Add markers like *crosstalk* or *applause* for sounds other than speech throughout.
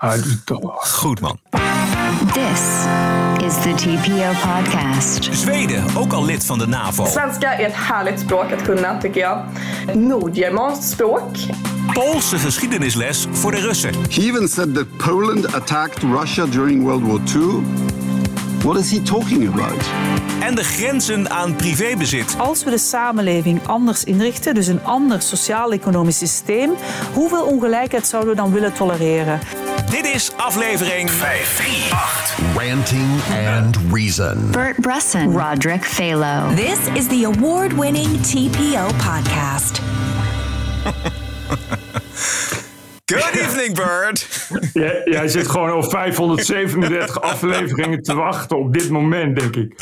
Goed man. This is the TPO podcast. Zweden, ook al lid van de NAVO. Svenska är ett härligt språk att kunna, tycker jag. Nordgermanskt språk. Poolse geschiedenisles voor de Russen. He even said that Poland attacked Russia during World War II. What is he talking about? En de grenzen aan privébezit. Als we de samenleving anders inrichten, dus een ander sociaal-economisch systeem, hoeveel ongelijkheid zouden we dan willen tolereren? Dit is aflevering 538. Ranting and Reason. Bert Bresson, Roderick Phalo. This is the award winning TPO podcast. Good evening, Bird. Jij, jij zit gewoon al 537 *laughs* afleveringen te wachten op dit moment, denk ik.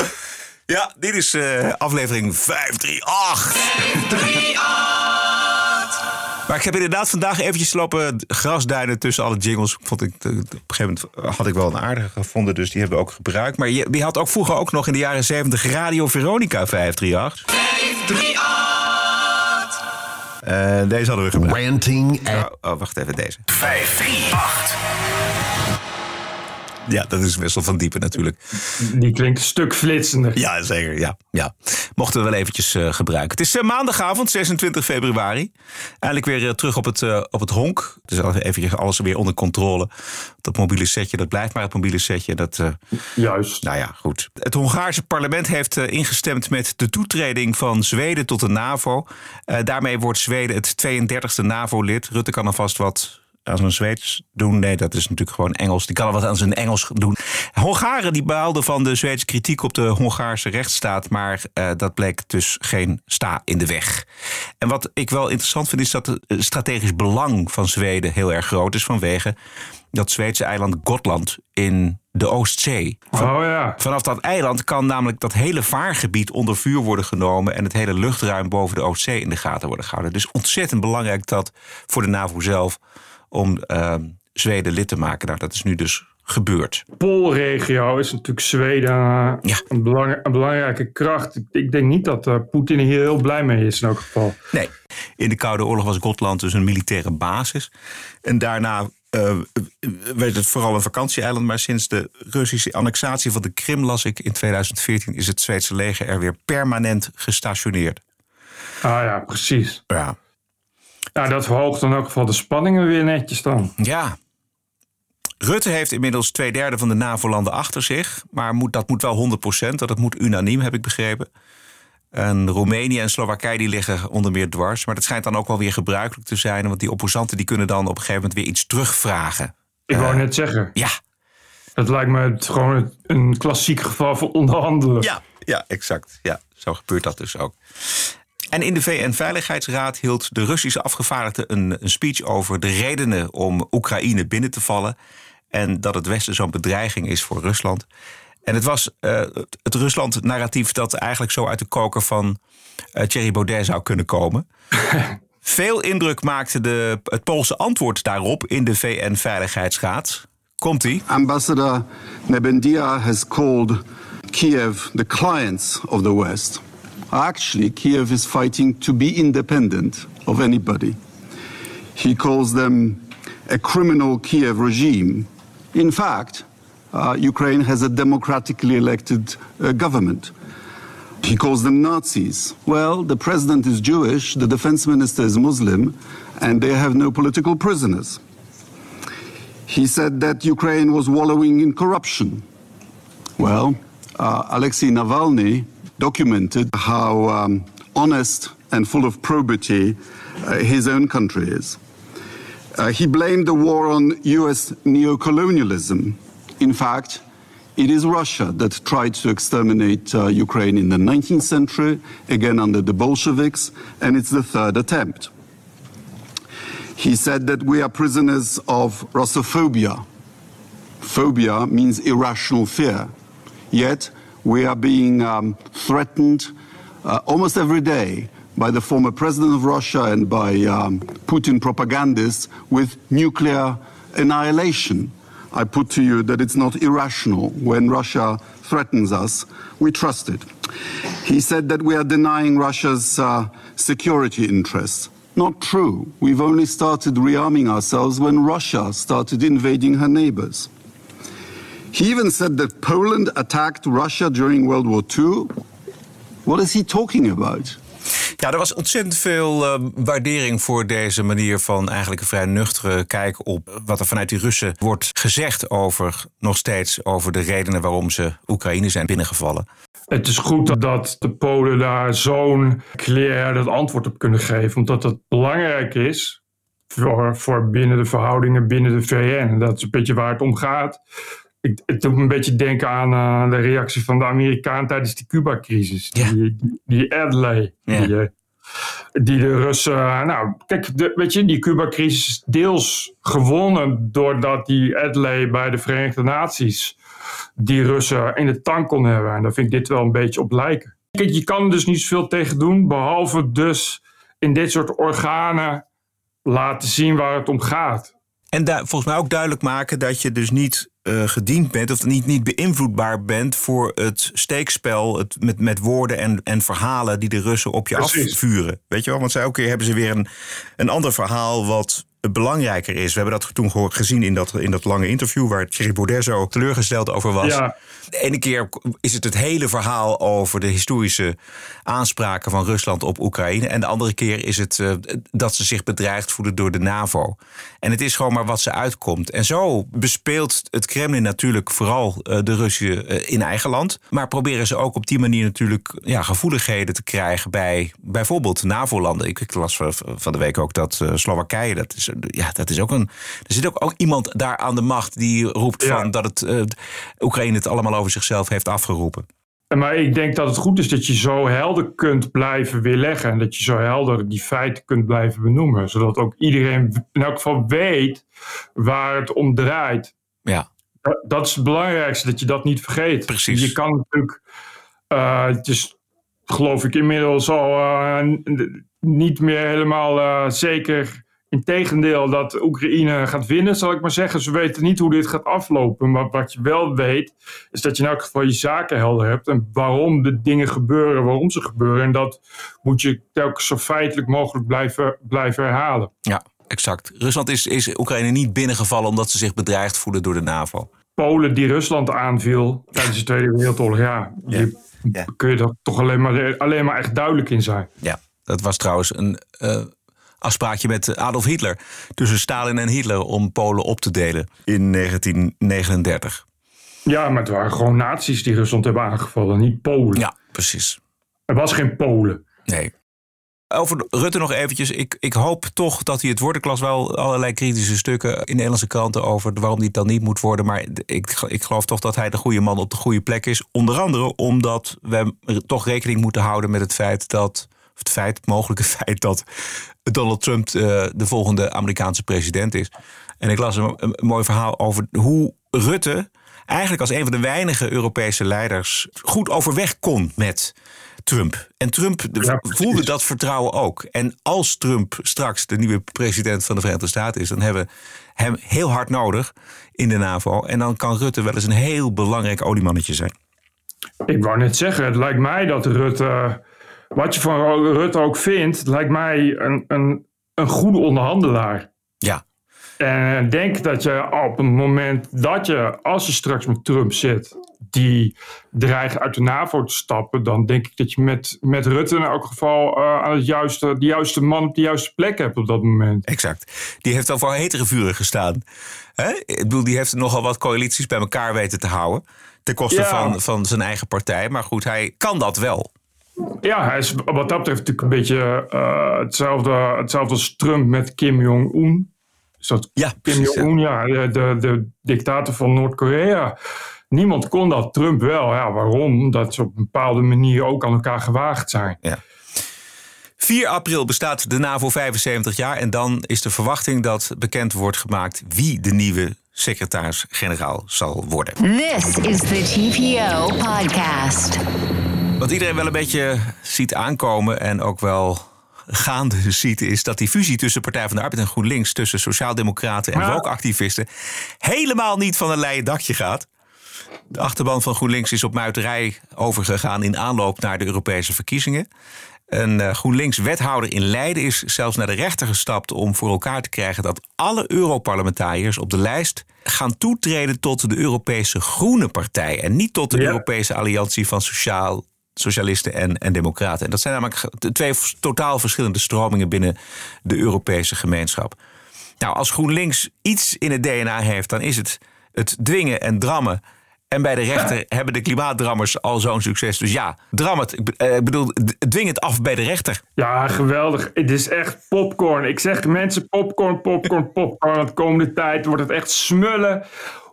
Ja, dit is eh, aflevering 538. Maar ik heb inderdaad vandaag eventjes lopen grasduinen tussen alle jingles. Vond ik, eh, op een gegeven moment had ik wel een aardige gevonden, dus die hebben we ook gebruikt. Maar je, je had ook vroeger ook nog in de jaren 70 Radio Veronica 538. 538! Uh, deze hadden we gebruikt. Ranting. Oh, oh, wacht even, deze. 538. Ja, dat is Wessel van Diepen natuurlijk. Die klinkt een stuk flitsender. Ja, zeker. Ja, ja. Mochten we wel eventjes uh, gebruiken. Het is uh, maandagavond, 26 februari. Eindelijk weer uh, terug op het, op het honk. Dus even alles weer onder controle. Dat mobiele setje, dat blijft maar het mobiele setje. Dat, Juist. Nou ja, goed. Het Hongaarse parlement heeft ingestemd met de toetreding van Zweden tot de NAVO. daarmee wordt Zweden het 32e NAVO-lid. Rutte kan alvast wat aan zijn Zweeds doen. Nee, dat is natuurlijk gewoon Engels. Die kan wat aan zijn Engels doen. Hongaren die behaalden van de Zweedse kritiek op de Hongaarse rechtsstaat. Maar uh, dat bleek dus geen sta in de weg. En wat ik wel interessant vind is dat het strategisch belang van Zweden heel erg groot is. Vanwege dat Zweedse eiland Gotland in de Oostzee. Van, oh ja. Vanaf dat eiland kan namelijk dat hele vaargebied onder vuur worden genomen en het hele luchtruim boven de Oostzee in de gaten worden gehouden. Dus ontzettend belangrijk dat voor de NAVO zelf om uh, Zweden lid te maken. Nou, dat is nu dus gebeurd. Poolregio is natuurlijk Zweden ja. een, belang, een, belangrijke kracht. Ik, ik denk niet dat uh, Poetin hier heel blij mee is in elk geval. Nee, in de Koude Oorlog was Gotland dus een militaire basis. En daarna uh, werd het vooral een vakantieeiland. Maar sinds de Russische annexatie van de Krim, las ik in 2014, is het Zweedse leger er weer permanent gestationeerd. Ah ja, precies. Ja. Nou, dat verhoogt dan ook geval de spanningen weer netjes dan. Ja. Rutte heeft inmiddels twee derde van de NAVO-landen achter zich. Maar moet, dat moet wel 100%, dat moet unaniem, heb ik begrepen. En Roemenië en Slowakije die liggen onder meer dwars. Maar dat schijnt dan ook wel weer gebruikelijk te zijn. Want die opposanten die kunnen dan op een gegeven moment weer iets terugvragen. Ik wou net zeggen. Ja. Dat lijkt me het, gewoon een klassiek geval van onderhandelen. Ja, ja, exact. Ja, zo gebeurt dat dus ook. En in de VN-veiligheidsraad hield de Russische afgevaardigde een, een, speech over de redenen om Oekraïne binnen te vallen. En dat het Westen zo'n bedreiging is voor Rusland. En het was uh, het Rusland-narratief dat eigenlijk zo uit de koker van uh, Thierry Baudet zou kunnen komen. *laughs* Veel indruk maakte de, het Poolse antwoord daarop in de VN-veiligheidsraad. Komt-ie? Ambassador Nebendia has called Kiev the clients of the West. Actually, Kiev is fighting to be independent of anybody. He calls them a criminal Kiev regime. In fact, uh, Ukraine has a democratically elected uh, government. He calls them Nazis. Well, the president is Jewish, the defense minister is Muslim, and they have no political prisoners. He said that Ukraine was wallowing in corruption. Well, uh, Alexei Navalny documented how um, honest and full of probity uh, his own country is. Uh, he blamed the war on US neocolonialism. In fact, it is Russia that tried to exterminate uh, Ukraine in the 19th century, again under the Bolsheviks, and it's the third attempt. He said that we are prisoners of Russophobia. Phobia means irrational fear. Yet, we are being um, threatened uh, almost every day by the former president of Russia and by um, Putin propagandists with nuclear annihilation. I put to you that it's not irrational. When Russia threatens us, we trust it. He said that we are denying Russia's uh, security interests. not true. We've only started rearming ourselves when Russia started invading her neighbors. He even said that Poland attacked Russia during World War II. What is he talking about? Ja, er was ontzettend veel uh, waardering voor deze manier van eigenlijk een vrij nuchtere kijk op wat er vanuit die Russen wordt gezegd over nog steeds over de redenen waarom ze Oekraïne zijn binnengevallen. Het is goed dat de Polen daar zo'n clear dat antwoord op kunnen geven, omdat dat belangrijk is voor, voor binnen de verhoudingen binnen de VN. Dat is een beetje waar het om gaat. Ik, het doet me een beetje denken aan uh, de reactie van de Amerikaan tijdens de Cuba-crisis. Ja. Die, die, die Adlai. Ja. Die, uh, die de Russen. Nou, kijk, de, weet je, die Cuba-crisis is deels gewonnen doordat die Adlai bij de Verenigde Naties die Russen in de tank kon hebben. En daar vind ik dit wel een beetje op lijken. Kijk, je kan er dus niet zoveel tegen doen, behalve dus in dit soort organen laten zien waar het om gaat. En daar, volgens mij ook duidelijk maken dat je dus niet uh, gediend bent of niet, niet beïnvloedbaar bent voor het steekspel het, met, met woorden en, en verhalen die de Russen op je Precies. afvuren. Weet je wel? Want zij elke keer hebben ze weer een, een ander verhaal wat belangrijker is. We hebben dat toen gezien in dat, in dat lange interview waar Thierry Baudet zo teleurgesteld over was. Ja. De ene keer is het het hele verhaal over de historische aanspraken van Rusland op Oekraïne. En de andere keer is het uh, dat ze zich bedreigd voelen door de NAVO. En het is gewoon maar wat ze uitkomt. En zo bespeelt het Kremlin natuurlijk vooral uh, de Russen uh, in eigen land. Maar proberen ze ook op die manier natuurlijk ja, gevoeligheden te krijgen bij bijvoorbeeld NAVO-landen. Ik, ik las van de week ook dat Slowakije, dat is, ja, dat is ook een. Er zit ook, ook iemand daar aan de macht die roept Ja. van dat het Oekraïne het allemaal over zichzelf heeft afgeroepen. Maar ik denk dat het goed is dat je zo helder kunt blijven weerleggen. En dat je zo helder die feiten kunt blijven benoemen. Zodat ook iedereen in elk geval weet waar het om draait. Ja. Dat, dat is het belangrijkste, dat je dat niet vergeet. Precies. Je kan natuurlijk, uh, het is geloof ik inmiddels al uh, niet meer helemaal uh, zeker Integendeel, dat Oekraïne gaat winnen, zal ik maar zeggen. Ze weten niet hoe dit gaat aflopen. Maar wat je wel weet, is dat je in elk geval je zaken helder hebt. En waarom de dingen gebeuren, waarom ze gebeuren. En dat moet je telkens zo feitelijk mogelijk blijven, blijven herhalen. Ja, exact. Rusland is, is Oekraïne niet binnengevallen omdat ze zich bedreigd voelen door de NAVO. Polen die Rusland aanviel tijdens de Tweede Wereldoorlog, ja. Ja. Je, Ja. kun je er toch alleen maar, alleen maar echt duidelijk in zijn. Ja, dat was trouwens een uh, afspraakje met Adolf Hitler. Tussen Stalin en Hitler om Polen op te delen in 1939. Ja, maar het waren gewoon nazi's die Rusland hebben aangevallen, niet Polen. Ja, precies. Er was geen Polen. Nee. Over Rutte nog eventjes. Ik, ik hoop toch dat hij het wordt. Ik las wel allerlei kritische stukken in Nederlandse kranten over waarom hij het dan niet moet worden. Maar ik, ik geloof toch dat hij de goede man op de goede plek is. Onder andere omdat we toch rekening moeten houden met het feit dat. Of het feit, het mogelijke *laughs* feit dat Donald Trump uh, de volgende Amerikaanse president is. En ik las een, een mooi verhaal over hoe Rutte eigenlijk als een van de weinige Europese leiders goed overweg kon met Trump. En Trump ja, voelde dat vertrouwen ook. En als Trump straks de nieuwe president van de Verenigde Staten is, dan hebben we hem heel hard nodig in de NAVO. En dan kan Rutte wel eens een heel belangrijk oliemannetje zijn. Ik wou net zeggen, het lijkt mij dat Rutte, wat je van Rutte ook vindt, lijkt mij een, een, een goede onderhandelaar. Ja. En denk dat je op het moment dat je, als je straks met Trump zit, die dreigt uit de NAVO te stappen, dan denk ik dat je met, met Rutte in elk geval uh, aan het juiste, de juiste man op de juiste plek hebt op dat moment. Exact. Die heeft al voor hetere vuren gestaan. Hè? Ik bedoel, die heeft nogal wat coalities bij elkaar weten te houden. Ten koste ja. van, van zijn eigen partij. Maar goed, hij kan dat wel. Ja, hij is wat dat betreft natuurlijk een beetje uh, hetzelfde, hetzelfde als Trump met Kim Jong-un. Is dat ja, Kim Jong-un, ja, de, de, de dictator van Noord-Korea. Niemand kon dat, Trump wel. Ja, waarom? Omdat ze op een bepaalde manier ook aan elkaar gewaagd zijn. Ja. 4 april bestaat de NAVO 75 jaar en dan is de verwachting dat bekend wordt gemaakt wie de nieuwe secretaris-generaal zal worden. This is the TPO podcast. Wat iedereen wel een beetje ziet aankomen en ook wel gaande *laughs* ziet, is dat die fusie tussen Partij van de Arbeid en GroenLinks, tussen Sociaaldemocraten en Ja. woke-activisten, helemaal niet van een leien dakje gaat. De achterban van GroenLinks is op muiterij overgegaan in aanloop naar de Europese verkiezingen. Een uh, GroenLinks-wethouder in Leiden is zelfs naar de rechter gestapt om voor elkaar te krijgen dat alle Europarlementariërs op de lijst gaan toetreden tot de Europese Groene Partij en niet tot de Ja. Europese Alliantie van Sociaal, Socialisten en, en Democraten. En dat zijn namelijk twee totaal verschillende stromingen binnen de Europese gemeenschap. Nou, als GroenLinks iets in het DNA heeft, dan is het het dwingen en drammen. En bij de rechter *laughs* hebben de klimaatdrammers al zo'n succes. Dus ja, dram het. Ik eh, bedoel, dwing het af bij de rechter. Ja, geweldig. Het is echt popcorn. Ik zeg mensen popcorn, popcorn, popcorn. De komende tijd wordt het echt smullen.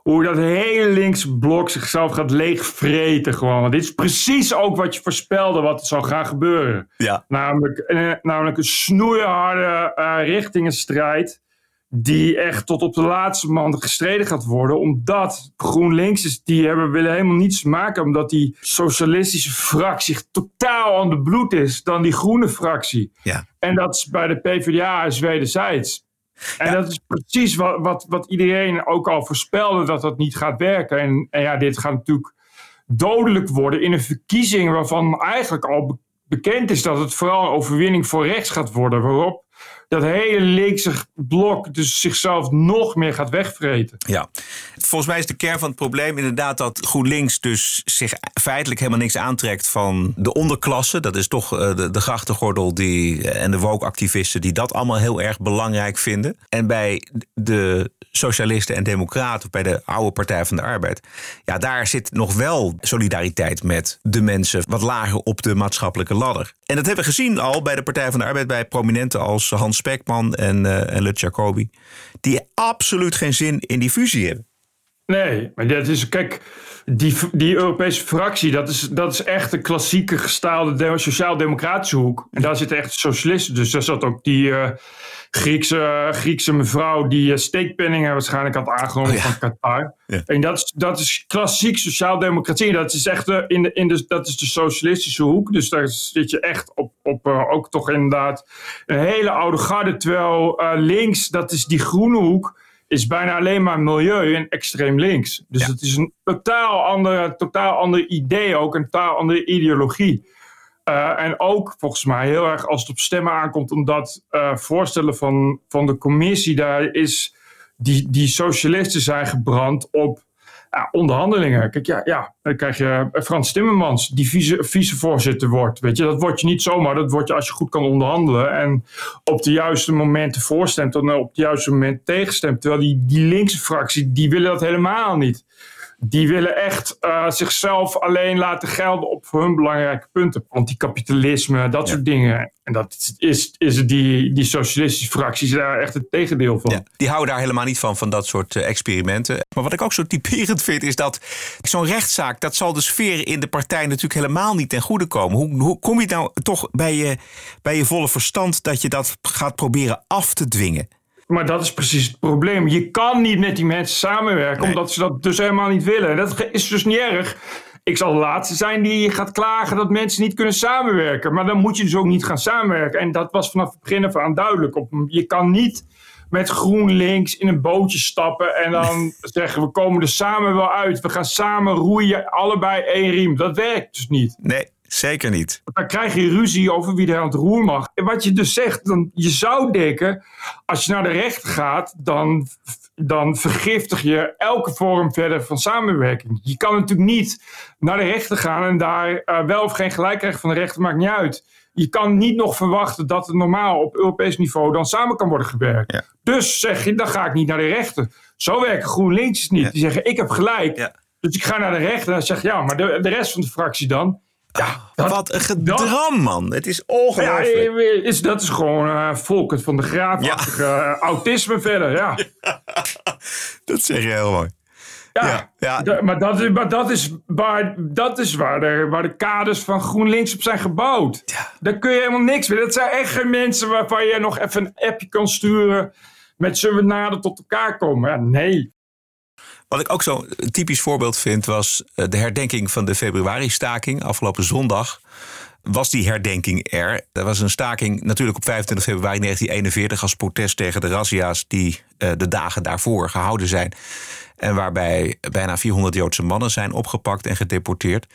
Hoe dat hele linkse blok zichzelf gaat leegvreten gewoon. Want dit is precies ook wat je voorspelde wat er zou gaan gebeuren. Ja. Namelijk, eh, namelijk een snoeiharde eh, richtingenstrijd. Die echt tot op de laatste man gestreden gaat worden. Omdat GroenLinks is, die hebben, willen helemaal niets maken. Omdat die socialistische fractie totaal aan de bloed is dan die groene fractie. Ja. En dat is bij de PvdA is wederzijds. En dat is precies wat, wat, wat iedereen ook al voorspelde dat dat niet gaat werken. En, en ja, dit gaat natuurlijk dodelijk worden in een verkiezing waarvan eigenlijk al be- bekend is dat het vooral een overwinning voor rechts gaat worden. Waarop dat hele linkse blok dus zichzelf nog meer gaat wegvreten. Ja. Volgens mij is de kern van het probleem inderdaad dat GroenLinks dus zich feitelijk helemaal niks aantrekt van de onderklasse. Dat is toch eh, de, de grachtengordel die, en de woke-activisten die dat allemaal heel erg belangrijk vinden. En bij de socialisten en democraten, bij de oude Partij van de Arbeid, ja, daar zit nog wel solidariteit met de mensen wat lager op de maatschappelijke ladder. En dat hebben we gezien al bij de Partij van de Arbeid, bij prominenten als Hans Spekman en, eh en Lut Jacobi, die absoluut geen zin in die fusie hebben. Nee, maar dat is, kijk, die, die Europese fractie, dat is, dat is echt een klassieke gestaalde de- sociaal-democratische hoek. En daar zitten echt socialisten. Dus daar zat ook die eh, Griekse, Griekse mevrouw die uh, steekpenningen waarschijnlijk had aangenomen Oh ja. van Qatar. Ja. En dat is, dat is klassiek sociaal-democratie. Dat is echt de, in de, in de, dat is de socialistische hoek. Dus daar zit je echt op, op eh, ook toch inderdaad een hele oude garde. Terwijl eh, links, dat is die groene hoek is bijna alleen maar milieu en extreem links. Dus Ja. het is een totaal ander, totaal ander idee ook, een totaal andere ideologie. Eh, en ook volgens mij heel erg als het op stemmen aankomt, omdat eh, voorstellen van, van de commissie daar is, die, die socialisten zijn gebrand op ja, onderhandelingen. Kijk, ja, ja, dan krijg je eh, Frans Timmermans, die vice, vicevoorzitter wordt. Weet je, dat word je niet zomaar, dat word je als je goed kan onderhandelen. En op de juiste momenten voorstemt en op het juiste moment tegenstemt. Terwijl die, die linkse fractie, die willen dat helemaal niet. Die willen echt eh, zichzelf alleen laten gelden op hun belangrijke punten. Anticapitalisme, dat soort dingen. En dat is, is, die, die socialistische fracties daar echt het tegendeel van. Ja, die houden daar helemaal niet van, van dat soort eh, experimenten. Maar wat ik ook zo typerend vind, is dat zo'n rechtszaak... dat zal de sfeer in de partij natuurlijk helemaal niet ten goede komen. Hoe, hoe kom je nou toch bij je, bij je volle verstand... dat je dat gaat proberen af te dwingen? Maar dat is precies het probleem. Je kan niet met die mensen samenwerken, Nee. omdat ze dat dus helemaal niet willen. Dat is dus niet erg. Ik zal de laatste zijn die gaat klagen dat mensen niet kunnen samenwerken. Maar dan moet je dus ook niet gaan samenwerken. En dat was vanaf het begin af aan duidelijk. Je kan niet met GroenLinks in een bootje stappen en dan *laughs* zeggen we komen er samen wel uit. We gaan samen roeien, allebei één riem. Dat werkt dus niet. Nee, zeker niet. Dan krijg je ruzie over wie er aan het roer mag. En wat je dus zegt, dan, je zou denken, als je naar de rechter gaat, dan, dan vergiftig je elke vorm verder van samenwerking. Je kan natuurlijk niet naar de rechter gaan en daar eh, wel of geen gelijk krijgen van de rechter, maakt niet uit. Je kan niet nog verwachten dat het normaal op Europees niveau dan samen kan worden gewerkt. Ja. Dus zeg je, dan ga ik niet naar de rechter. Zo werken GroenLinks niet. Ja. Die zeggen, ik heb gelijk. Ja. Dus ik ga naar de rechter en zeg, ja, maar de, de rest van de fractie dan? Ja, dat, Wat een gedram, man. Het is ja, ongelooflijk. is, dat is gewoon eh Volkert van de Graaf-achtige eh, autisme verder, *laughs* ja. Dat zeg je heel mooi. ja. Ja, ja. Maar dat, is- maar dat is waar, dat is waar, de, waar de kaders van GroenLinks op zijn gebouwd. Daar kun je helemaal niks mee. Dat zijn echt geen mensen waarvan je nog even een appje kan sturen met zullen we nader tot elkaar komen. Ja, nee. Wat ik ook zo'n typisch voorbeeld vind, was eh, de herdenking van de februari-staking afgelopen zondag. Was die herdenking er? Er was een staking natuurlijk op 25 februari 1941 als protest tegen de razzia's die eh, de dagen daarvoor gehouden zijn. En waarbij bijna 400 Joodse mannen zijn opgepakt en gedeporteerd.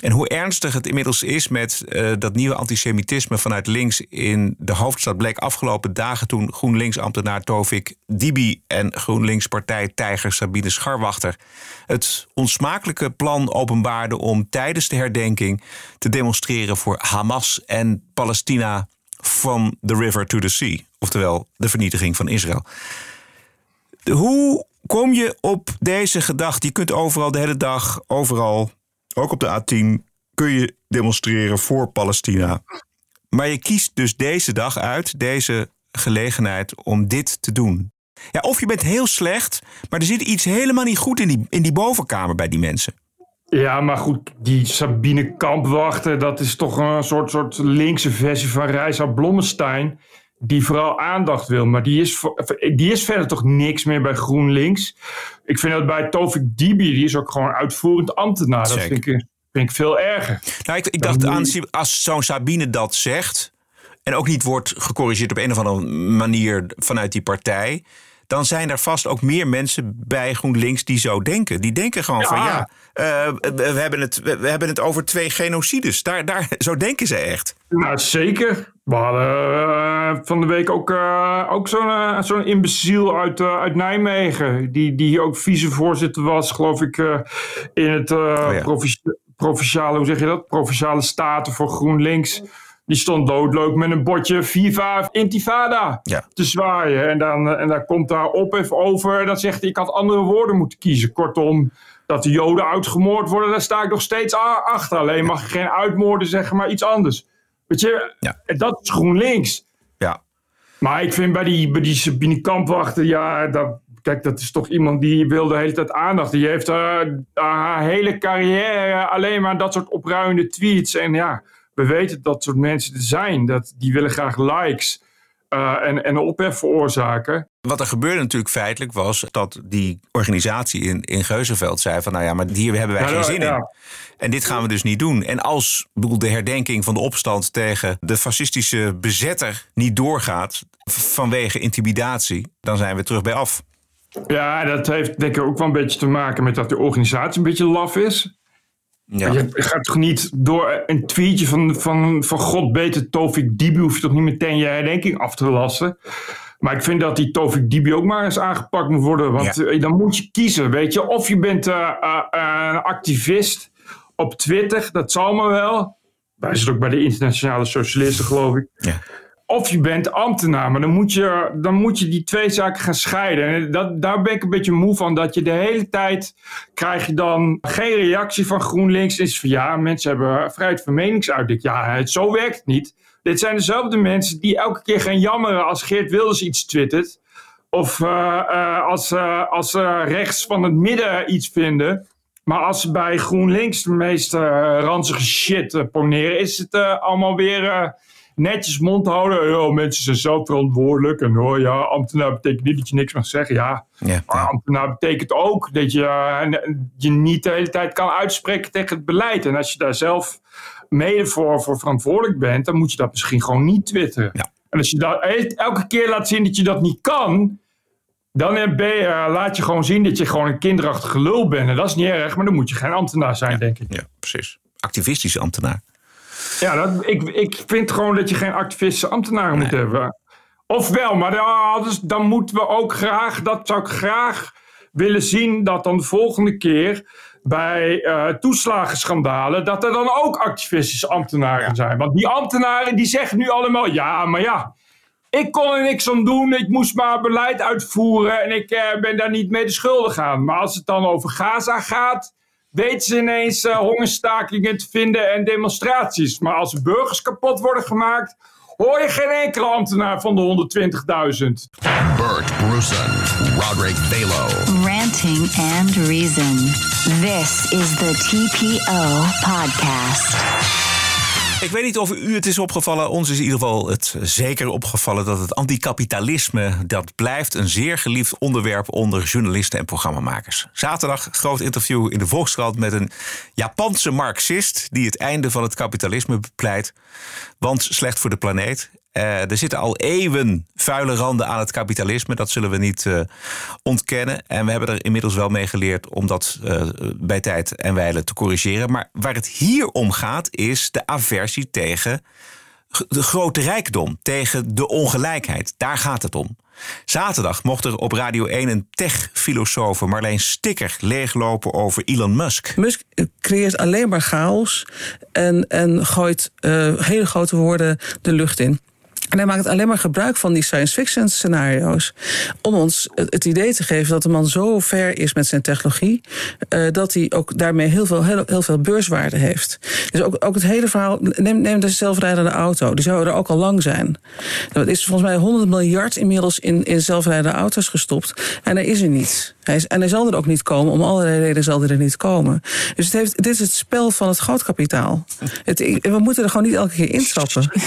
En hoe ernstig het inmiddels is met uh, dat nieuwe antisemitisme vanuit links in de hoofdstad bleek afgelopen dagen toen GroenLinks-ambtenaar Tovik Dibi en GroenLinks-partijtijger Sabine Scharwachter het onsmakelijke plan openbaarden om tijdens de herdenking te demonstreren voor Hamas en Palestina from the river to the sea, oftewel de vernietiging van Israël. Hoe kom je op deze gedachte? Je kunt overal de hele dag, overal ook op de A10 kun je demonstreren voor Palestina. Maar je kiest dus deze dag uit, deze gelegenheid, om dit te doen. Ja, of je bent heel slecht, maar er zit iets helemaal niet goed in die, in die bovenkamer bij die mensen. Ja, maar goed, die Sabine Kampwachter, dat is toch een soort, soort linkse versie van Reisa Blommestein. Die vooral aandacht wil, maar die is, die is verder toch niks meer bij GroenLinks. Ik vind dat bij Tovik Dibi, die is ook gewoon uitvoerend ambtenaar. Dat vind ik, vind ik veel erger. Nou, ik, ik dacht aan, als zo'n Sabine dat zegt, en ook niet wordt gecorrigeerd op een of andere manier vanuit die partij dan zijn er vast ook meer mensen bij GroenLinks die zo denken. Die denken gewoon van ja, uh, we, hebben het, we, hebben het over twee genocides. Daar, daar, *laughs* zo denken ze echt. Nou, zeker. We hadden uh, van de week ook, uh, ook zo'n zo'n imbeciel uit, uit Nijmegen. Die, die ook vicevoorzitter was, geloof ik, in het oh, ja. provinciale, hoe zeg je dat? Provinciale staten voor GroenLinks. Die stond doodleuk met een bordje FIFA Intifada ja. te zwaaien. En dan, en dan komt daar op even over. Dan zegt hij, ik had andere woorden moeten kiezen. Kortom, dat de Joden uitgemoord worden, daar sta ik nog steeds achter. Alleen mag je geen uitmoorden zeggen, maar iets anders. Weet je, ja. dat is GroenLinks. Ja. Maar ik vind bij die, bij die Sabine Kampwachter, ja, dat, kijk, dat is toch iemand die wil de hele tijd aandacht. Die heeft uh, haar hele carrière alleen maar dat soort opruimende tweets. En ja, we weten dat soort mensen er zijn. Dat, die willen graag likes uh, en, en ophef veroorzaken. Wat er gebeurde natuurlijk feitelijk was dat die organisatie in, in Geuzenveld zei van nou ja, maar hier hebben wij geen zin in. En dit gaan we dus niet doen. En als bedoel, de herdenking van de opstand tegen de fascistische bezetter niet doorgaat vanwege intimidatie, dan zijn we terug bij af. Ja, dat heeft denk ik ook wel een beetje te maken met dat de organisatie een beetje laf is. Ja. Je gaat toch niet door een tweetje van, van, van God beter Tovik Dibi... hoef je toch niet meteen je herdenking af te lassen. Maar ik vind dat die Tovik Dibi ook maar eens aangepakt moet worden. Want eh, dan moet je kiezen, weet je. Of je bent uh, uh, een activist op Twitter, dat zal maar wel. Wij zitten ook bij de internationale socialisten, geloof ik. Ja of je bent ambtenaar, maar dan moet je, dan moet je die twee zaken gaan scheiden. En dat, daar ben ik een beetje moe van, dat je de hele tijd krijg je dan geen reactie van GroenLinks. Is van ja, mensen hebben vrijheid van meningsuiting. Ja, zo werkt het niet. Dit zijn dezelfde mensen die elke keer gaan jammeren als Geert Wilders iets twittert. Of uh, uh, als, uh, als rechts van het midden iets vinden. Maar als ze bij GroenLinks de meest ranzige shit poneren, is het allemaal weer netjes mond houden. Oh, mensen zijn zelf verantwoordelijk. En oh ja, ambtenaar betekent niet dat je niks mag zeggen. Ja, ambtenaar betekent ook dat je uh, je niet de hele tijd kan uitspreken tegen het beleid. En als je daar zelf mede voor, voor verantwoordelijk bent, dan moet je dat misschien gewoon niet twitteren. Ja. En als je dat elke keer laat zien dat je dat niet kan, dan ben je, uh, laat je gewoon zien dat je gewoon een kinderachtige lul bent. En dat is niet erg, maar dan moet je geen ambtenaar zijn, denk ik. Ja, precies. Activistische ambtenaar. Ja, dat, ik, ik vind gewoon dat je geen activistische ambtenaren moet hebben. Ofwel, maar dan, dus, dan moeten we ook graag, dat zou ik graag willen zien, dat dan de volgende keer bij uh, toeslagenschandalen, dat er dan ook activistische ambtenaren zijn. Want die ambtenaren die zeggen nu allemaal, ja, maar ja, ik kon er niks aan doen, ik moest maar beleid uitvoeren en ik uh, ben daar niet mee de schuldig aan. Maar als het dan over Gaza gaat, weten ze ineens uh, hongerstakingen te vinden en demonstraties. Maar als burgers kapot worden gemaakt, hoor je geen enkele ambtenaar van de 120.000. Bert Brussen, Roderick Balo. Ranting and Reason. This is the TPO podcast. *laughs* Ik weet niet of u het is opgevallen. Ons is in ieder geval het zeker opgevallen dat het anticapitalisme dat blijft een zeer geliefd onderwerp onder journalisten en programmamakers. Zaterdag groot interview in de Volkskrant met een Japanse marxist die het einde van het kapitalisme bepleit, want slecht voor de planeet. Eh, er zitten al eeuwen vuile randen aan het kapitalisme. Dat zullen we niet eh, ontkennen. En we hebben er inmiddels wel mee geleerd om dat eh, bij tijd en wijle te corrigeren. Maar waar het hier om gaat, is de aversie tegen de grote rijkdom. Tegen de ongelijkheid. Daar gaat het om. Zaterdag mocht er op Radio 1 een tech-filosoof Marleen Stikker leeglopen over Elon Musk. Musk creëert alleen maar chaos en, en gooit hele grote woorden de lucht in. En hij maakt alleen maar gebruik van die science fiction scenario's. Om ons het idee te geven dat de man zo ver is met zijn technologie. eh, dat hij ook daarmee heel veel, heel, heel veel beurswaarde heeft. Dus ook, ook het hele verhaal. Neem, neem de zelfrijdende auto. Die zou er ook al lang zijn. Er is volgens mij 100 miljard inmiddels in, in zelfrijdende auto's gestopt. En er is er niets. Hij is, en hij zal er ook niet komen. Om allerlei redenen zal hij er niet komen. Dus het heeft, dit is het spel van het grootkapitaal. Het, we moeten er gewoon niet elke keer intrappen. *laughs*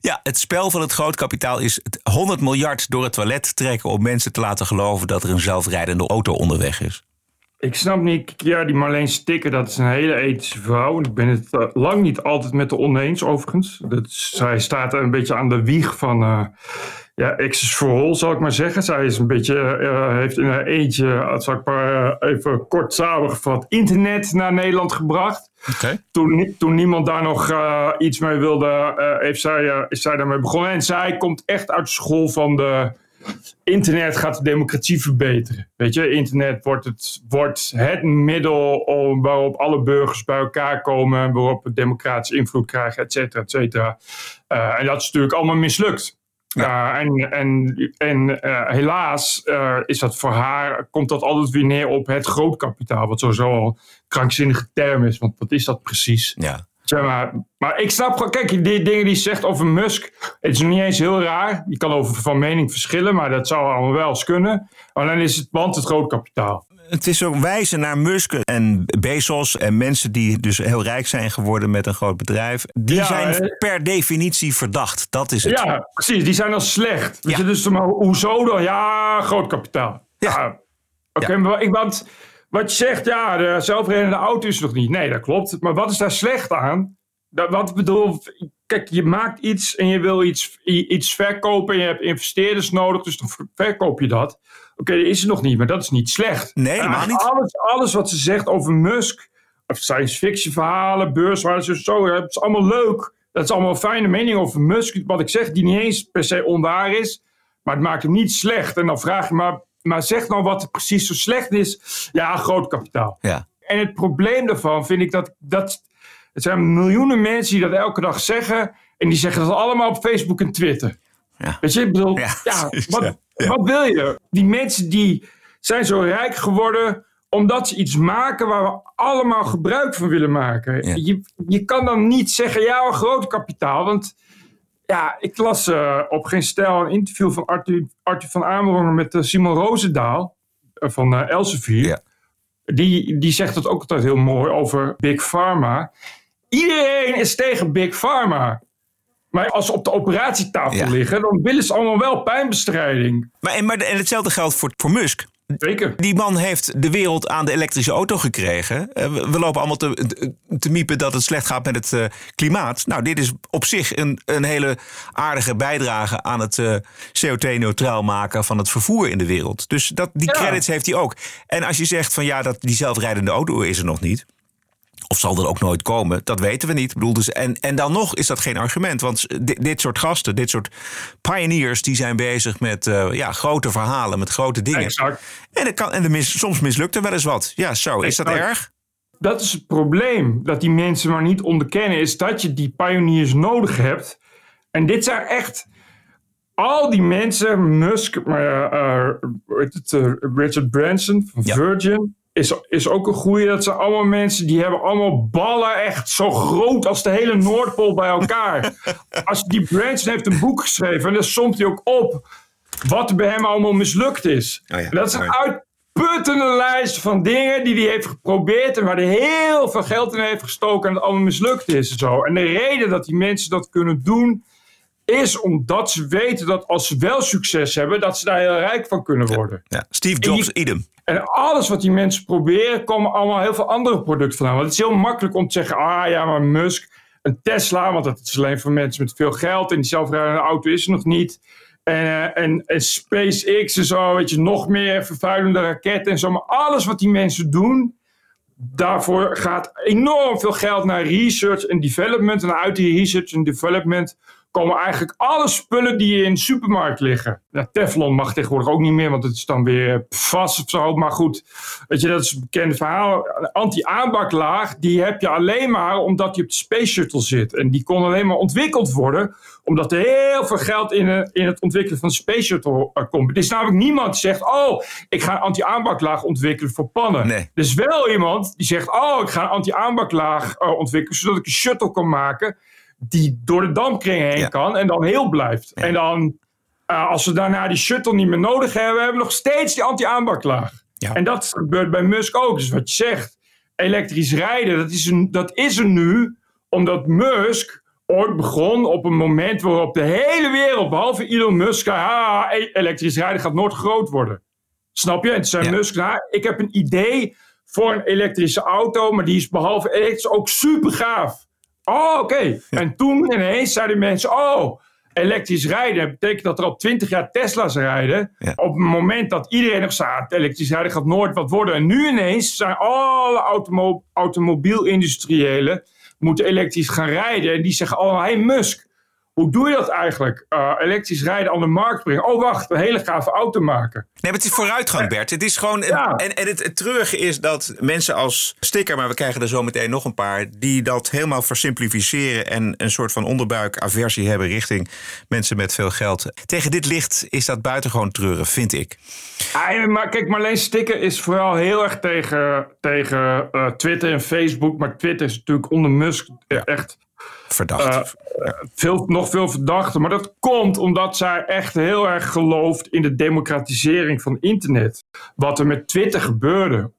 Ja, het spel van het grootkapitaal is het 100 miljard door het toilet trekken om mensen te laten geloven dat er een zelfrijdende auto onderweg is. Ik snap niet, ja, die Marleen Stikker, dat is een hele ethische vrouw. Ik ben het eh, lang niet altijd met de oneens, overigens. Dat zij staat een beetje aan de wieg van, eh ja, Access for All, zal ik maar zeggen. Zij is een beetje, eh, heeft in haar eentje, eh, zal ik maar eh, even kort samengevat, internet naar Nederland gebracht. Toen, toen niemand daar nog eh, iets mee wilde, eh, heeft zij, eh, is zij daarmee begonnen. En zij komt echt uit de school van de internet gaat de democratie verbeteren. Weet je, internet wordt het, wordt het middel om, waarop alle burgers bij elkaar komen, waarop we democratische invloed krijgen, et cetera, et cetera. Eh, en dat is natuurlijk allemaal mislukt. Ja, en en, en eh, helaas eh, is dat voor haar, komt dat altijd weer neer op het grootkapitaal, wat sowieso al een krankzinnige term is, want wat is dat precies? Ja. Zeg maar, maar ik snap gewoon, kijk, die dingen die zegt over Musk, het is niet eens heel raar. Je kan over van mening verschillen, maar dat zou allemaal wel eens kunnen. Dan is het want het groot kapitaal. Het is ook wijzen naar Musk en Bezos en mensen die dus heel rijk zijn geworden met een groot bedrijf. Die Ja, zijn per definitie verdacht. Dat is het. Ja, precies. Die zijn dan slecht. Ja. je, dus maar hoezo dan? Ja, groot kapitaal. Ja. Oké, maar ik, want wat je zegt, ja, de zelfrijdende auto is nog niet. Nee, dat klopt. Maar wat is daar slecht aan? Dat, wat bedoel, kijk, je maakt iets en je wil iets, iets verkopen en je hebt investeerders nodig, dus dan ver- verkoop je dat. Oké, dat is er nog niet, maar dat is niet slecht. Nee, helemaal En niet. Alles, alles wat ze zegt over Musk, of science fiction verhalen, beurswaardes, zo, dat is allemaal leuk. Dat is allemaal een fijne mening over Musk, wat ik zeg, die niet eens per se onwaar is. Maar het maakt hem niet slecht. En dan vraag je maar, maar zeg nou wat er precies zo slecht is. Ja, groot kapitaal. Ja. En het probleem daarvan vind ik dat, dat er zijn miljoenen mensen die dat elke dag zeggen. En die zeggen dat allemaal op Facebook en Twitter. Ja. Weet je, ik bedoel, Ja, *laughs* wat, ja. Wat wil je? Die mensen die zijn zo rijk geworden omdat ze iets maken waar we allemaal gebruik van willen maken. Je, je kan dan niet zeggen, ja, een groot kapitaal. Want ja, ik las eh, op geen stijl een interview van Arthur, Arthur van Amerongen met eh, Simon Roosendaal eh, van Elsevier. Die, die zegt het ook altijd heel mooi over Big Pharma. Iedereen is tegen Big Pharma. Maar als ze op de operatietafel Ja. liggen, dan willen ze allemaal wel pijnbestrijding. Maar, en, maar, en hetzelfde geldt voor, voor Musk. Zeker. Die man heeft de wereld aan de elektrische auto gekregen. Eh, We, lopen allemaal te, te- miepen dat het slecht gaat met het eh, klimaat. Nou, dit is op zich een, een hele aardige bijdrage aan het eh, CO2-neutraal maken van het vervoer in de wereld. Dus dat, die Ja. credits heeft hij ook. En als je zegt van ja, dat die zelfrijdende auto is er nog niet. Of zal er ook nooit komen? Dat weten we niet. Ik bedoel, dus, en, en dan nog is dat geen argument. Want dit, dit soort gasten, dit soort pioneers... die zijn bezig met eh, ja, grote verhalen, met grote dingen. Exact. En, het kan, en de mis, soms mislukt er wel eens wat. Ja, zo. Is dat erg? Dat is het probleem. Dat die mensen maar niet onderkennen. Is dat je die pioniers nodig hebt. En dit zijn echt. Al die mensen, Musk, eh, eh, Richard Branson van Ja. Virgin, is, is ook een goeie. Dat zijn allemaal mensen die hebben allemaal ballen echt zo groot als de hele Noordpool bij elkaar. *laughs* als die Branson heeft een boek geschreven en dan somt hij ook op wat bij hem allemaal mislukt is. Oh ja, En dat is een oh ja. uitputtende lijst van dingen die hij heeft geprobeerd en waar hij heel veel geld in heeft gestoken en het allemaal mislukt is en zo. En de reden dat die mensen dat kunnen doen is omdat ze weten dat als ze wel succes hebben, dat ze daar heel rijk van kunnen worden. Ja. Steve En Jobs, je- idem. En alles wat die mensen proberen, komen allemaal heel veel andere producten vandaan. Want het is heel makkelijk om te zeggen, ah ja, maar Musk, een Tesla, want dat is alleen voor mensen met veel geld. En die zelfrijdende auto is er nog niet. En, eh, en, en SpaceX en zo, weet je, nog meer vervuilende raketten en zo. Maar alles wat die mensen doen, daarvoor gaat enorm veel geld naar research en development. En uit die research en development komen eigenlijk alle spullen die in de supermarkt liggen. Ja, Teflon mag tegenwoordig ook niet meer, want het is dan weer vast of zo. Maar goed, weet je, dat is een bekend verhaal. Een anti-aanbaklaag, die heb je alleen maar omdat je op de Space Shuttle zit. En die kon alleen maar ontwikkeld worden omdat er heel veel geld in, eh, in het ontwikkelen van de Space Shuttle uh, komt. Er is namelijk niemand die zegt, oh, ik ga een anti-aanbaklaag ontwikkelen voor pannen. Nee. Er is wel iemand die zegt, oh, ik ga een anti-aanbaklaag uh, ontwikkelen, zodat ik een shuttle kan maken die door de dampkring heen Ja. kan en dan heel blijft. En dan, uh, als we daarna die shuttle niet meer nodig hebben, hebben we nog steeds die anti-aanbaklaag. Ja. En dat gebeurt bij Musk ook. Dus wat je zegt, elektrisch rijden, dat is, een, dat is er nu omdat Musk ooit begon op een moment waarop de hele wereld, behalve Elon Musk, ah, e- elektrisch rijden gaat nooit groot worden. Snap je? En toen zei. Musk, nou, ik heb een idee voor een elektrische auto, maar die is behalve elektrisch ook super gaaf. Oh, oké. En toen ineens zeiden mensen, oh, elektrisch rijden betekent dat er al twintig jaar Tesla's rijden. Ja. Op het moment dat iedereen nog zei, ah, elektrisch rijden gaat nooit wat worden. En nu ineens zijn alle automo automobiel-industriëlen moeten elektrisch gaan rijden. En die zeggen, oh, hey Musk, hoe doe je dat eigenlijk? Uh, elektrisch rijden aan de markt brengen. Oh, wacht, een hele gave auto maken. Nee, maar het is vooruitgang, Bert. Het is gewoon. Ja. En, en het, het treurige is dat mensen als Sticker, maar we krijgen er zo meteen nog een paar, die dat helemaal versimplificeren en een soort van onderbuikaversie hebben richting mensen met veel geld. Tegen dit licht is dat buitengewoon treurig, vind ik. Ah, maar kijk, Marleen Sticker is vooral heel erg tegen, tegen uh, Twitter en Facebook. Maar Twitter is natuurlijk onder Musk echt Verdacht. Uh, veel, nog veel verdachter. Maar dat komt omdat zij echt heel erg gelooft in de democratisering van internet. Wat er met Twitter gebeurde.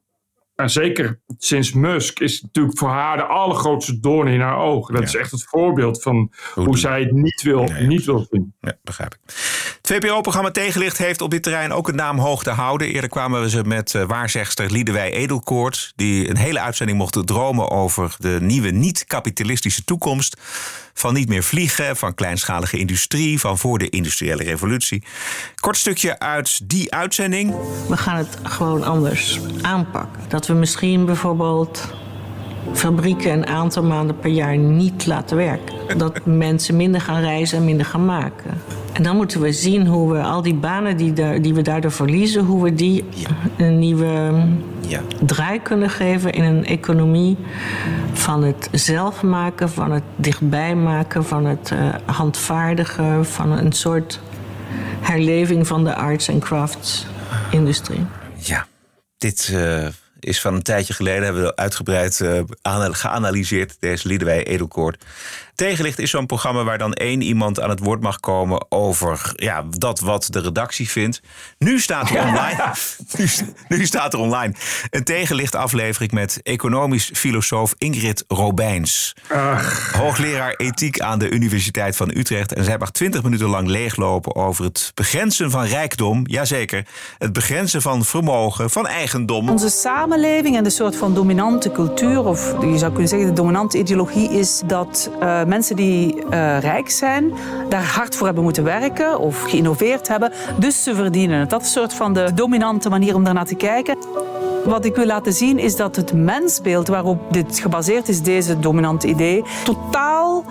En zeker sinds Musk is natuurlijk voor haar de allergrootste doorn in haar ogen. Dat ja. is echt het voorbeeld van hoe, hoe zij het niet wil, nee, niet wil zien. Ja, begrijp ik. Het VPRO-programma Tegenlicht heeft op dit terrein ook een naam hoog te houden. Eerder kwamen we ze met uh, waarzegster Liedewij Edelkoort... die een hele uitzending mocht dromen over de nieuwe niet-kapitalistische toekomst... van niet meer vliegen, van kleinschalige industrie... van voor de industriële revolutie. Kort stukje uit die uitzending. We gaan het gewoon anders aanpakken. Dat we misschien bijvoorbeeld fabrieken een aantal maanden per jaar niet laten werken. Dat *laughs* mensen minder gaan reizen en minder gaan maken. En dan moeten we zien hoe we al die banen die, daar, die we daardoor verliezen, hoe we die een nieuwe ja. draai kunnen geven in een economie van het zelf maken, van het dichtbij maken, van het uh, handvaardigen, van een soort herleving van de arts en crafts industrie. Ja, dit. Uh is van een tijdje geleden, hebben we uitgebreid uh, geanalyseerd, deze Liedewij Edelkoort. Tegenlicht is zo'n programma waar dan één iemand aan het woord mag komen over ja, dat wat de redactie vindt. Nu staat er online, *laughs* nu, nu, staat er online een tegenlicht aflevering met economisch filosoof Ingrid Robijns. Ach. Hoogleraar ethiek aan de Universiteit van Utrecht. En zij mag twintig minuten lang leeglopen over het begrenzen van rijkdom. Jazeker, het begrenzen van vermogen, van eigendom. Onze samenleving en de soort van dominante cultuur, of je zou kunnen zeggen de dominante ideologie, is dat uh, mensen die uh, rijk zijn, daar hard voor hebben moeten werken of geïnnoveerd hebben, dus ze verdienen het. Dat is een soort van de dominante manier om daarnaar te kijken. Wat ik wil laten zien is dat het mensbeeld waarop dit gebaseerd is, deze dominante idee, totaal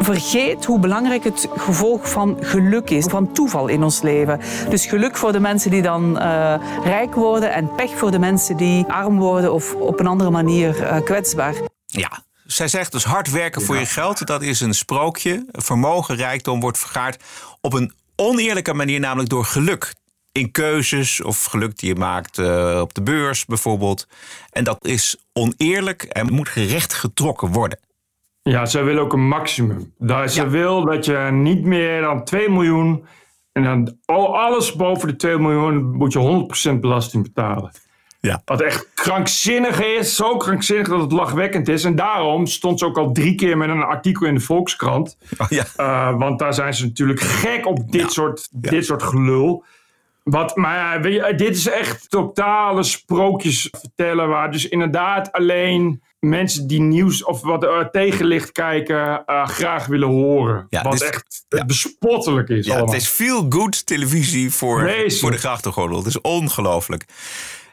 vergeet hoe belangrijk het gevolg van geluk is, van toeval in ons leven. Dus geluk voor de mensen die dan uh, rijk worden en pech voor de mensen die arm worden of op een andere manier kwetsbaar. Ja, zij zegt dus hard werken voor je geld, dat is een sprookje. Vermogen, rijkdom wordt vergaard op een oneerlijke manier, namelijk door geluk. In keuzes of geluk die je maakt uh, op de beurs bijvoorbeeld. En dat is oneerlijk en moet gerecht getrokken worden. Ja, zij wil ook een maximum. Dat ze ja. wil dat je niet meer dan 2 miljoen. En dan oh, alles boven de 2 miljoen moet je 100% belasting betalen. Ja. Wat echt krankzinnig is, zo krankzinnig dat het lachwekkend is. En daarom stond ze ook al drie keer met een artikel in de Volkskrant. Oh, ja. uh, want daar zijn ze natuurlijk gek op dit, ja. soort, ja. dit soort gelul. Wat, maar je, dit is echt totale sprookjes vertellen. Waar dus inderdaad alleen mensen die nieuws of wat uh, tegenlicht kijken uh, graag willen horen. Ja, wat dus- echt bespottelijk is Ja, allemaal. het is feel good televisie voor, voor de grachtengordel. Het is ongelooflijk.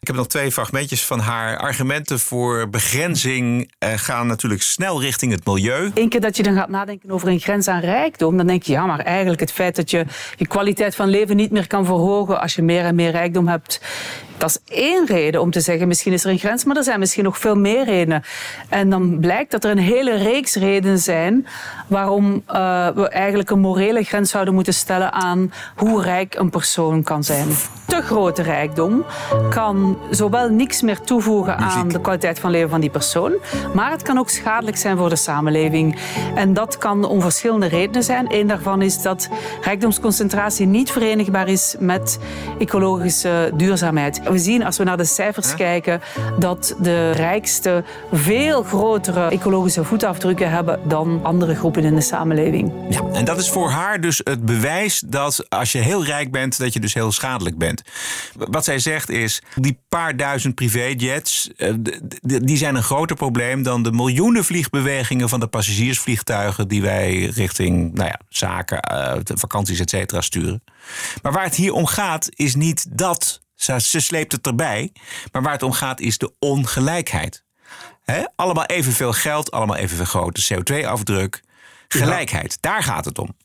Ik heb nog twee fragmentjes van haar. Argumenten voor begrenzing eh, gaan natuurlijk snel richting het milieu. Eén keer dat je dan gaat nadenken over een grens aan rijkdom, dan denk je, ja, maar eigenlijk het feit dat je je kwaliteit van leven niet meer kan verhogen als je meer en meer rijkdom hebt, dat is één reden om te zeggen, misschien is er een grens, maar er zijn misschien nog veel meer redenen. En dan blijkt dat er een hele reeks redenen zijn waarom eh, we eigenlijk een morele grens zouden moeten stellen aan hoe rijk een persoon kan zijn. Te grote rijkdom kan zowel niks meer toevoegen aan de kwaliteit van leven van die persoon, maar het kan ook schadelijk zijn voor de samenleving. En dat kan om verschillende redenen zijn. Eén daarvan is dat rijkdomsconcentratie niet verenigbaar is met ecologische duurzaamheid. We zien als we naar de cijfers kijken dat de rijkste veel grotere ecologische voetafdrukken hebben dan andere groepen in de samenleving. Ja, en dat is voor haar dus het bewijs dat als je heel rijk bent, dat je dus heel schadelijk bent. Wat zij zegt is, die paar duizend privéjets, eh, die zijn een groter probleem dan de miljoenen vliegbewegingen van de passagiersvliegtuigen die wij richting nou ja, zaken, eh, vakanties, et cetera, sturen. Maar waar het hier om gaat, is niet dat. Ze, ze sleept het erbij. Maar waar het om gaat, is de ongelijkheid. Hè? Allemaal evenveel geld, allemaal evenveel grote CO2-afdruk. Gelijkheid, daar gaat het om.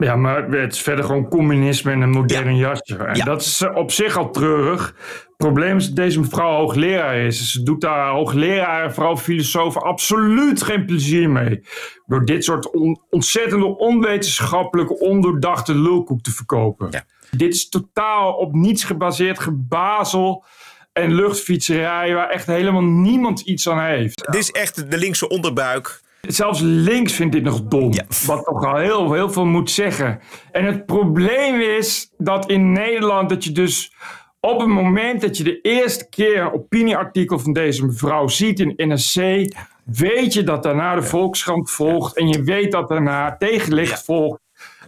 Ja, maar het is verder gewoon communisme en een modern jasje. En Ja. dat is eh, op zich al treurig. Het probleem is dat deze mevrouw hoogleraar is. Ze doet daar hoogleraar en vooral filosofen absoluut geen plezier mee. Door dit soort on- ontzettende onwetenschappelijke, ondoordachte lulkoek te verkopen. Dit is totaal op niets gebaseerd gebazel en luchtfietserij waar echt helemaal niemand iets aan heeft. Dit is echt de linkse onderbuik. Zelfs links vindt dit nog dom. Wat toch al heel, heel veel moet zeggen. En het probleem is dat in Nederland dat je dus op het moment dat je de eerste keer een opinieartikel van deze mevrouw ziet in NRC, weet je dat daarna de Volkskrant volgt en je weet dat daarna tegenlicht volgt.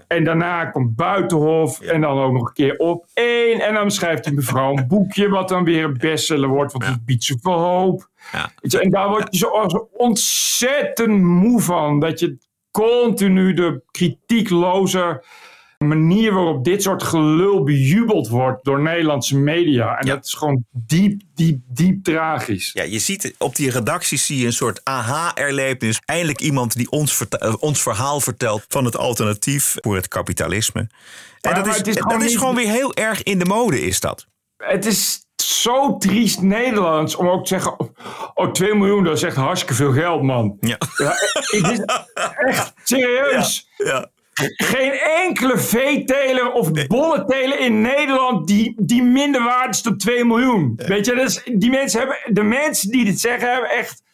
En daarna komt Buitenhof en dan ook nog een keer op één. En dan schrijft die mevrouw een boekje wat dan weer een bestseller wordt, want het biedt zoveel hoop. Je, En daar word je zo, ontzettend moe van. Dat je continu de kritiekloze manier waarop dit soort gelul bejubeld wordt door Nederlandse media. En dat is gewoon diep, diep, diep tragisch. Ja, je ziet op die redacties zie je een soort aha-erlevenis. Eindelijk iemand die ons, eh, ons verhaal vertelt van het alternatief voor het kapitalisme. En Maar- dat, maar is, het is dat gewoon weer heel erg in de mode, is dat. Het is zo triest Nederlands om ook te zeggen... Oh, 2 miljoen, dat is echt hartstikke veel geld, man. Ja. het is echt serieus. Ja. Geen enkele veeteler of bollenteler in Nederland die, die minder waard is dan 2 miljoen. Weet je, is, die mensen hebben, de mensen die dit zeggen hebben echt 0,0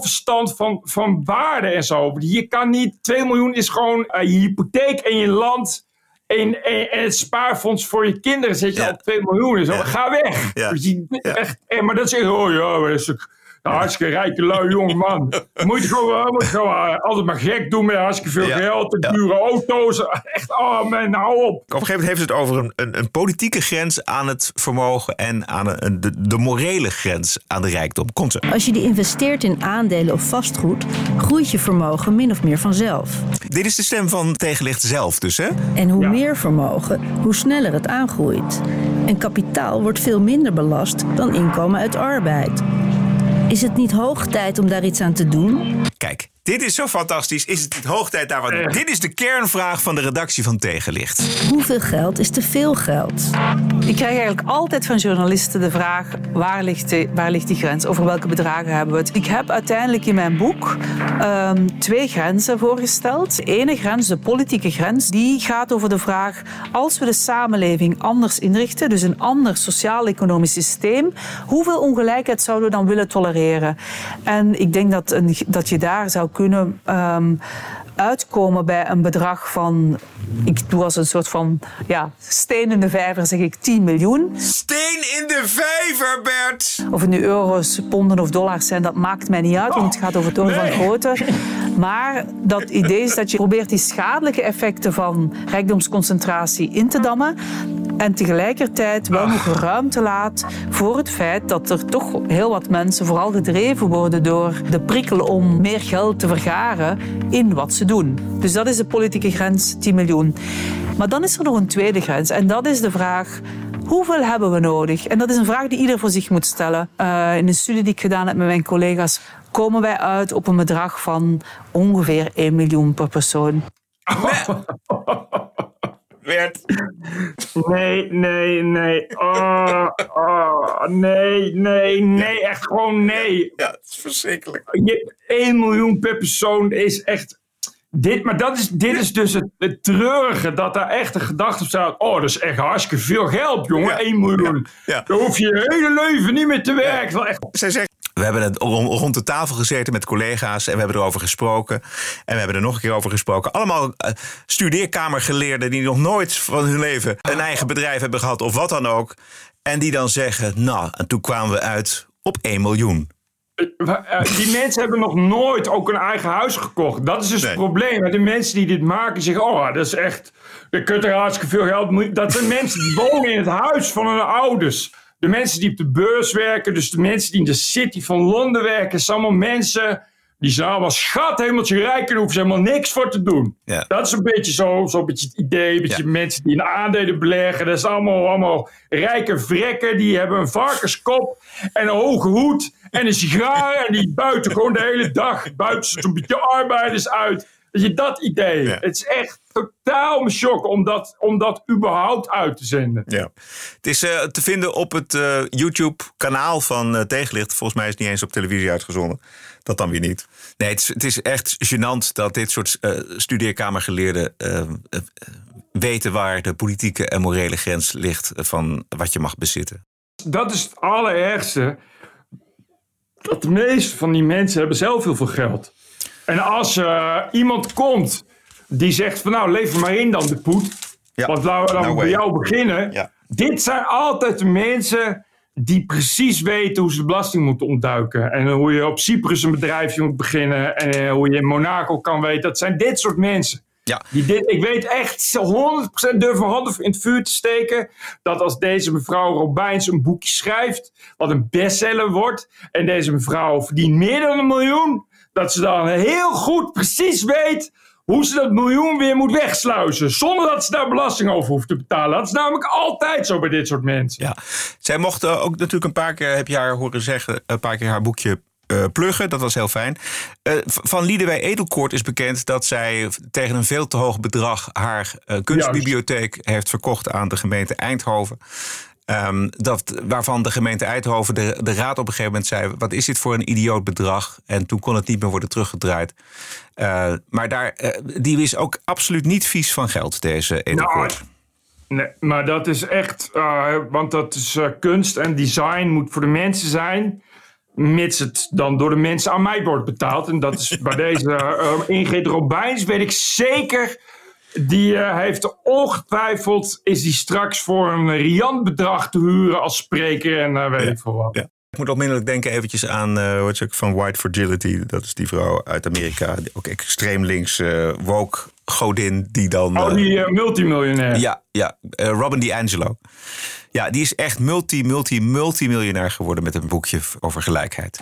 verstand van, van waarde en zo. Je kan niet, 2 miljoen is gewoon je hypotheek en je land en, en, en het spaarfonds voor je kinderen. Zet je op 2 miljoen en zo. Ga weg. Ja. Dus die- echt, en, maar dat is echt, oh ja, dat is ook een hartstikke rijke lui jonge man. *laughs* Moet je gewoon, moet je gewoon eh, altijd maar gek doen met hartstikke veel Ja. geld en dure auto's. Echt, oh man, nou op. Op een gegeven moment heeft ze het over een, een, een politieke grens aan het vermogen en aan een, een- de, de morele grens aan de rijkdom. Komt ze. Als je die investeert in aandelen of vastgoed, groeit je vermogen min of meer vanzelf. Dit is de stem van Tegenlicht zelf dus, hè? En hoe meer vermogen, hoe sneller het aangroeit. En kapitaal wordt veel minder belast dan inkomen uit arbeid. Is het niet hoog tijd om daar iets aan te doen? Kijk, dit is zo fantastisch. Is het niet hoog tijd daarvan? Dit is de kernvraag van de redactie van Tegenlicht. Hoeveel geld is te veel geld? Ik krijg eigenlijk altijd van journalisten de vraag: waar ligt, de, waar ligt die grens? Over welke bedragen hebben we het? Ik heb uiteindelijk in mijn boek ehm, twee grenzen voorgesteld. De ene grens, de politieke grens, die gaat over de vraag: als we de samenleving anders inrichten, dus een ander sociaal-economisch systeem, hoeveel ongelijkheid zouden we dan willen tolereren? En ik denk dat, een, dat je daar zou kunnen. ehm, uitkomen bij een bedrag van, ik doe als een soort van ja, steen in de vijver, zeg ik 10 miljoen. Steen in de vijver, Bert! Of het nu euro's, ponden of dollars zijn, dat maakt mij niet uit, want het gaat over het orde van grootte. Maar dat idee is dat je probeert die schadelijke effecten van rijkdomsconcentratie in te dammen. En tegelijkertijd wel nog ruimte laat voor het feit dat er toch heel wat mensen vooral gedreven worden door de prikkel om meer geld te vergaren in wat ze doen. Dus dat is de politieke grens 10 miljoen. Maar dan is er nog een tweede grens en dat is de vraag Hoeveel hebben we nodig? En dat is een vraag die ieder voor zich moet stellen. Uh, in een studie die ik gedaan heb met mijn collega's, komen wij uit op een bedrag van ongeveer 1 miljoen per persoon. *laughs* *laughs* *laughs* Werd. Nee, nee, nee. Oh, oh, nee, nee, nee. Echt gewoon nee. Ja, het is verschrikkelijk. Je, 1 miljoen per persoon is echt dit, maar dat is, dit is dus het, het treurige, dat daar echt een gedachte op staat. Oh, dat is echt hartstikke veel geld, jongen. Ja. 1 miljoen. Ja. Dan hoef je je hele leven niet meer te werken. Wel echt. Zij zegt, we hebben het rond, de tafel gezeten met collega's en we hebben erover gesproken. En we hebben er nog een keer over gesproken. Allemaal uh, studeerkamergeleerden die nog nooit van hun leven een eigen bedrijf hebben gehad of wat dan ook. En die dan zeggen, nou, en toen kwamen we uit op 1 miljoen. Uh, die mensen hebben nog nooit ook een eigen huis gekocht. Dat is dus Nee. het probleem. De mensen die dit maken zeggen: Oh, dat is echt. Je kunt er hartstikke veel geld. Dat zijn mensen die wonen in het huis van hun ouders. De mensen die op de beurs werken, dus de mensen die in de city van Londen werken, zijn allemaal mensen. Die zijn allemaal schat hemeltje rijk en hoeven ze helemaal niks voor te doen. Ja. Dat is een beetje zo, zo een beetje het idee. Een beetje mensen die in aandelen beleggen. Dat zijn allemaal, allemaal rijke vrekken. Die hebben een varkenskop en een hoge hoed en een sigaar. en die buiten gewoon de hele dag. Buiten zo'n beetje arbeiders uit. Weet je, dat idee. Het is echt totaal een shock om dat, om dat überhaupt uit te zenden. Ja. Het is eh, te vinden op het eh, YouTube-kanaal van eh, Tegenlicht. Volgens mij is het niet eens op televisie uitgezonden. Dat dan weer niet. Nee, het is, het is echt gênant dat dit soort studeerkamergeleerden eh, eh, weten waar de politieke en morele grens ligt van wat je mag bezitten. Dat is het allerergste. Dat de meeste van die mensen hebben zelf heel veel geld. En als eh, iemand komt die zegt van nou lever maar in dan de poet. Want laten we No bij jou beginnen. Dit zijn altijd de mensen die precies weten hoe ze de belasting moeten ontduiken. En hoe je op Cyprus een bedrijfje moet beginnen. En eh, hoe je in Monaco kan weten. Dat zijn dit soort mensen. Ja. Die dit, ik weet echt 100% durf mijn handen in het vuur te steken. Dat als deze mevrouw Robijns een boekje schrijft. Wat een bestseller wordt. En deze mevrouw verdient meer dan een miljoen. Dat ze dan heel goed precies weet. Hoe ze dat miljoen weer moet wegsluizen. Zonder dat ze daar belasting over hoeft te betalen. Dat is namelijk altijd zo bij dit soort mensen. Ja. Zij mocht eh, ook natuurlijk een paar keer, heb je haar horen zeggen, een paar keer haar boekje eh, pluggen. Dat was heel fijn. V- van Liedewij Edelkoort is bekend dat zij tegen een veel te hoog bedrag haar kunstbibliotheek heeft verkocht aan de gemeente Eindhoven. Ehm, dat, waarvan de gemeente Eindhoven, de, de raad op een gegeven moment zei: Wat is dit voor een idioot bedrag? En toen kon het niet meer worden teruggedraaid. Eh, maar daar, eh, die is ook absoluut niet vies van geld, deze Edelkoort. Nee, maar dat is echt, eh, want dat is kunst en design moet voor de mensen zijn. Mits het dan door de mensen aan mij wordt betaald. En dat is *laughs* bij deze Ingrid Robijns, weet ik zeker. Die eh, heeft ongetwijfeld, is die straks voor een riant bedrag te huren als spreker en eh, weet ik veel wat. Ja. Ik moet onmiddellijk denken eventjes aan eh, hoe heet ze ook, van White Fragility. Dat is die vrouw uit Amerika. die Ook extreem links eh, woke godin die dan... Oh, die multimiljonair. ja, ja Robin DiAngelo. Ja, die is echt multi, multi, multimiljonair geworden met een boekje over gelijkheid.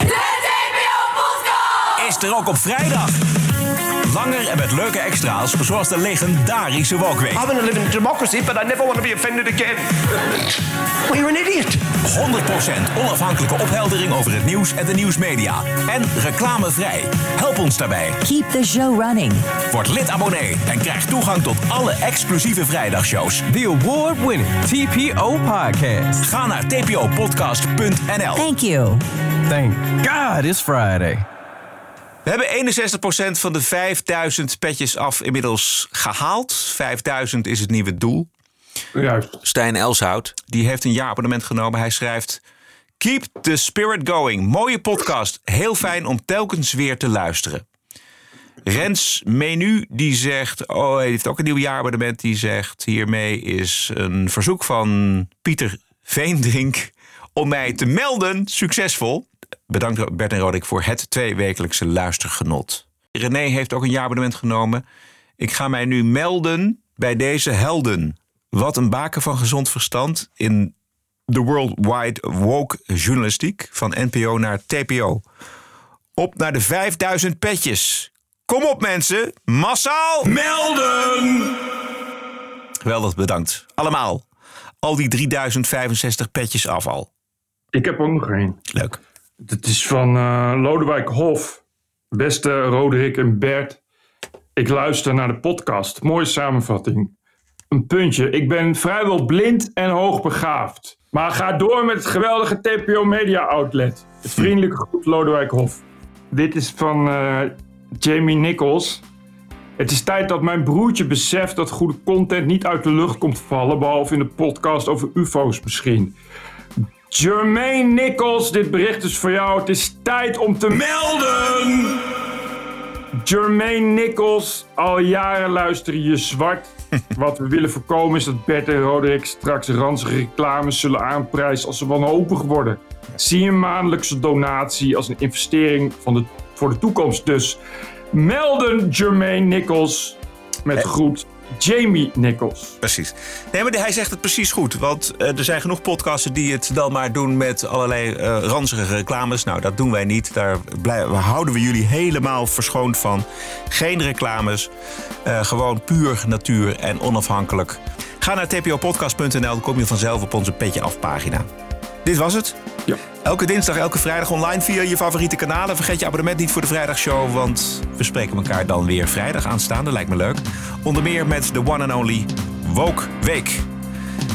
Is er ook op vrijdag. Langer en met leuke extra's, zoals de legendarische Walkweek. I want to live in a democracy, but I never want to be offended again. Well, you're an idiot. 100% onafhankelijke opheldering over het nieuws en de nieuwsmedia. En reclamevrij. Help ons daarbij. Keep the show running. Word lid abonnee en krijg toegang tot alle exclusieve vrijdagshows. The award-winning TPO podcast. Ga naar tpopodcast.nl. Thank you. Thank God it's Friday. We hebben 61% van de 5000 petjes af inmiddels gehaald. 5000 is het nieuwe doel. Juist. Stijn Elshout, die heeft een jaarabonnement genomen. Hij schrijft... Keep the spirit going. Mooie podcast. Heel fijn om telkens weer te luisteren. Rens Menu, die zegt... Oh, hij heeft ook een nieuw jaarabonnement. Die zegt... Hiermee is een verzoek van Pieter Veendrink... om mij te melden. Succesvol. Bedankt Bert en Rodik voor het tweewekelijkse luistergenot. René heeft ook een jaarabonnement genomen. Ik ga mij nu melden bij deze helden. Wat een baken van gezond verstand in de worldwide woke journalistiek van NPO naar TPO. Op naar de 5000 petjes. Kom op mensen, massaal melden! Geweldig, bedankt. Allemaal. Al die 3065 petjes afval. Ik heb ook nog één. Leuk. Het is van uh, Lodewijk Hof. Beste Roderick en Bert. Ik luister naar de podcast. Mooie samenvatting. Een puntje. Ik ben vrijwel blind en hoogbegaafd. Maar ga door met het geweldige TPO Media Outlet. Het vriendelijke groep Lodewijk Hof. Dit is van uh, Jamie Nichols. Het is tijd dat mijn broertje beseft dat goede content niet uit de lucht komt vallen, behalve in de podcast over UFO's misschien. Jermaine Nichols, dit bericht is voor jou. Het is tijd om te melden! Jermaine Nichols, al jaren luister je zwart. *laughs* Wat we willen voorkomen is dat Bert en Roderick straks ranzige reclames zullen aanprijzen als ze wanhopig worden. Zie een maandelijkse donatie als een investering van de, voor de toekomst. Dus melden Jermaine Nichols met groet Jamie Nichols. Precies. Nee, maar hij zegt het precies goed. Want eh, er zijn genoeg podcasten die het dan maar doen met allerlei eh, ranzige reclames. Nou, dat doen wij niet. Daar blij- houden we jullie helemaal verschoond van. Geen reclames. Eh, gewoon puur natuur en onafhankelijk. Ga naar tpopodcast.nl. Dan kom je vanzelf op onze Petje Af pagina. Dit was het. Ja. Elke dinsdag, elke vrijdag online via je favoriete kanalen. Vergeet je abonnement niet voor de vrijdagshow, want we spreken elkaar dan weer vrijdag aanstaande. Lijkt me leuk. Onder meer met de one and only Woke Week.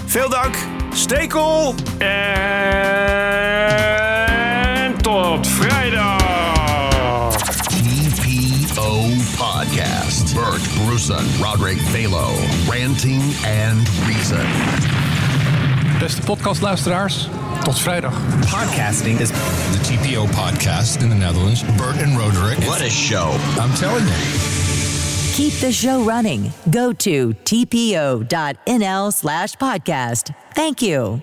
Veel dank. Stay cool. En tot vrijdag. TPO Podcast. Bert Bruson, Roderick Balo, Ranting and Reason. Beste podcastluisteraars, tot vrijdag. Podcasting is the TPO podcast in the Netherlands. Bert and Roderick. What a show. I'm telling you. Keep the show running. Go to tpo.nl slash podcast. Thank you.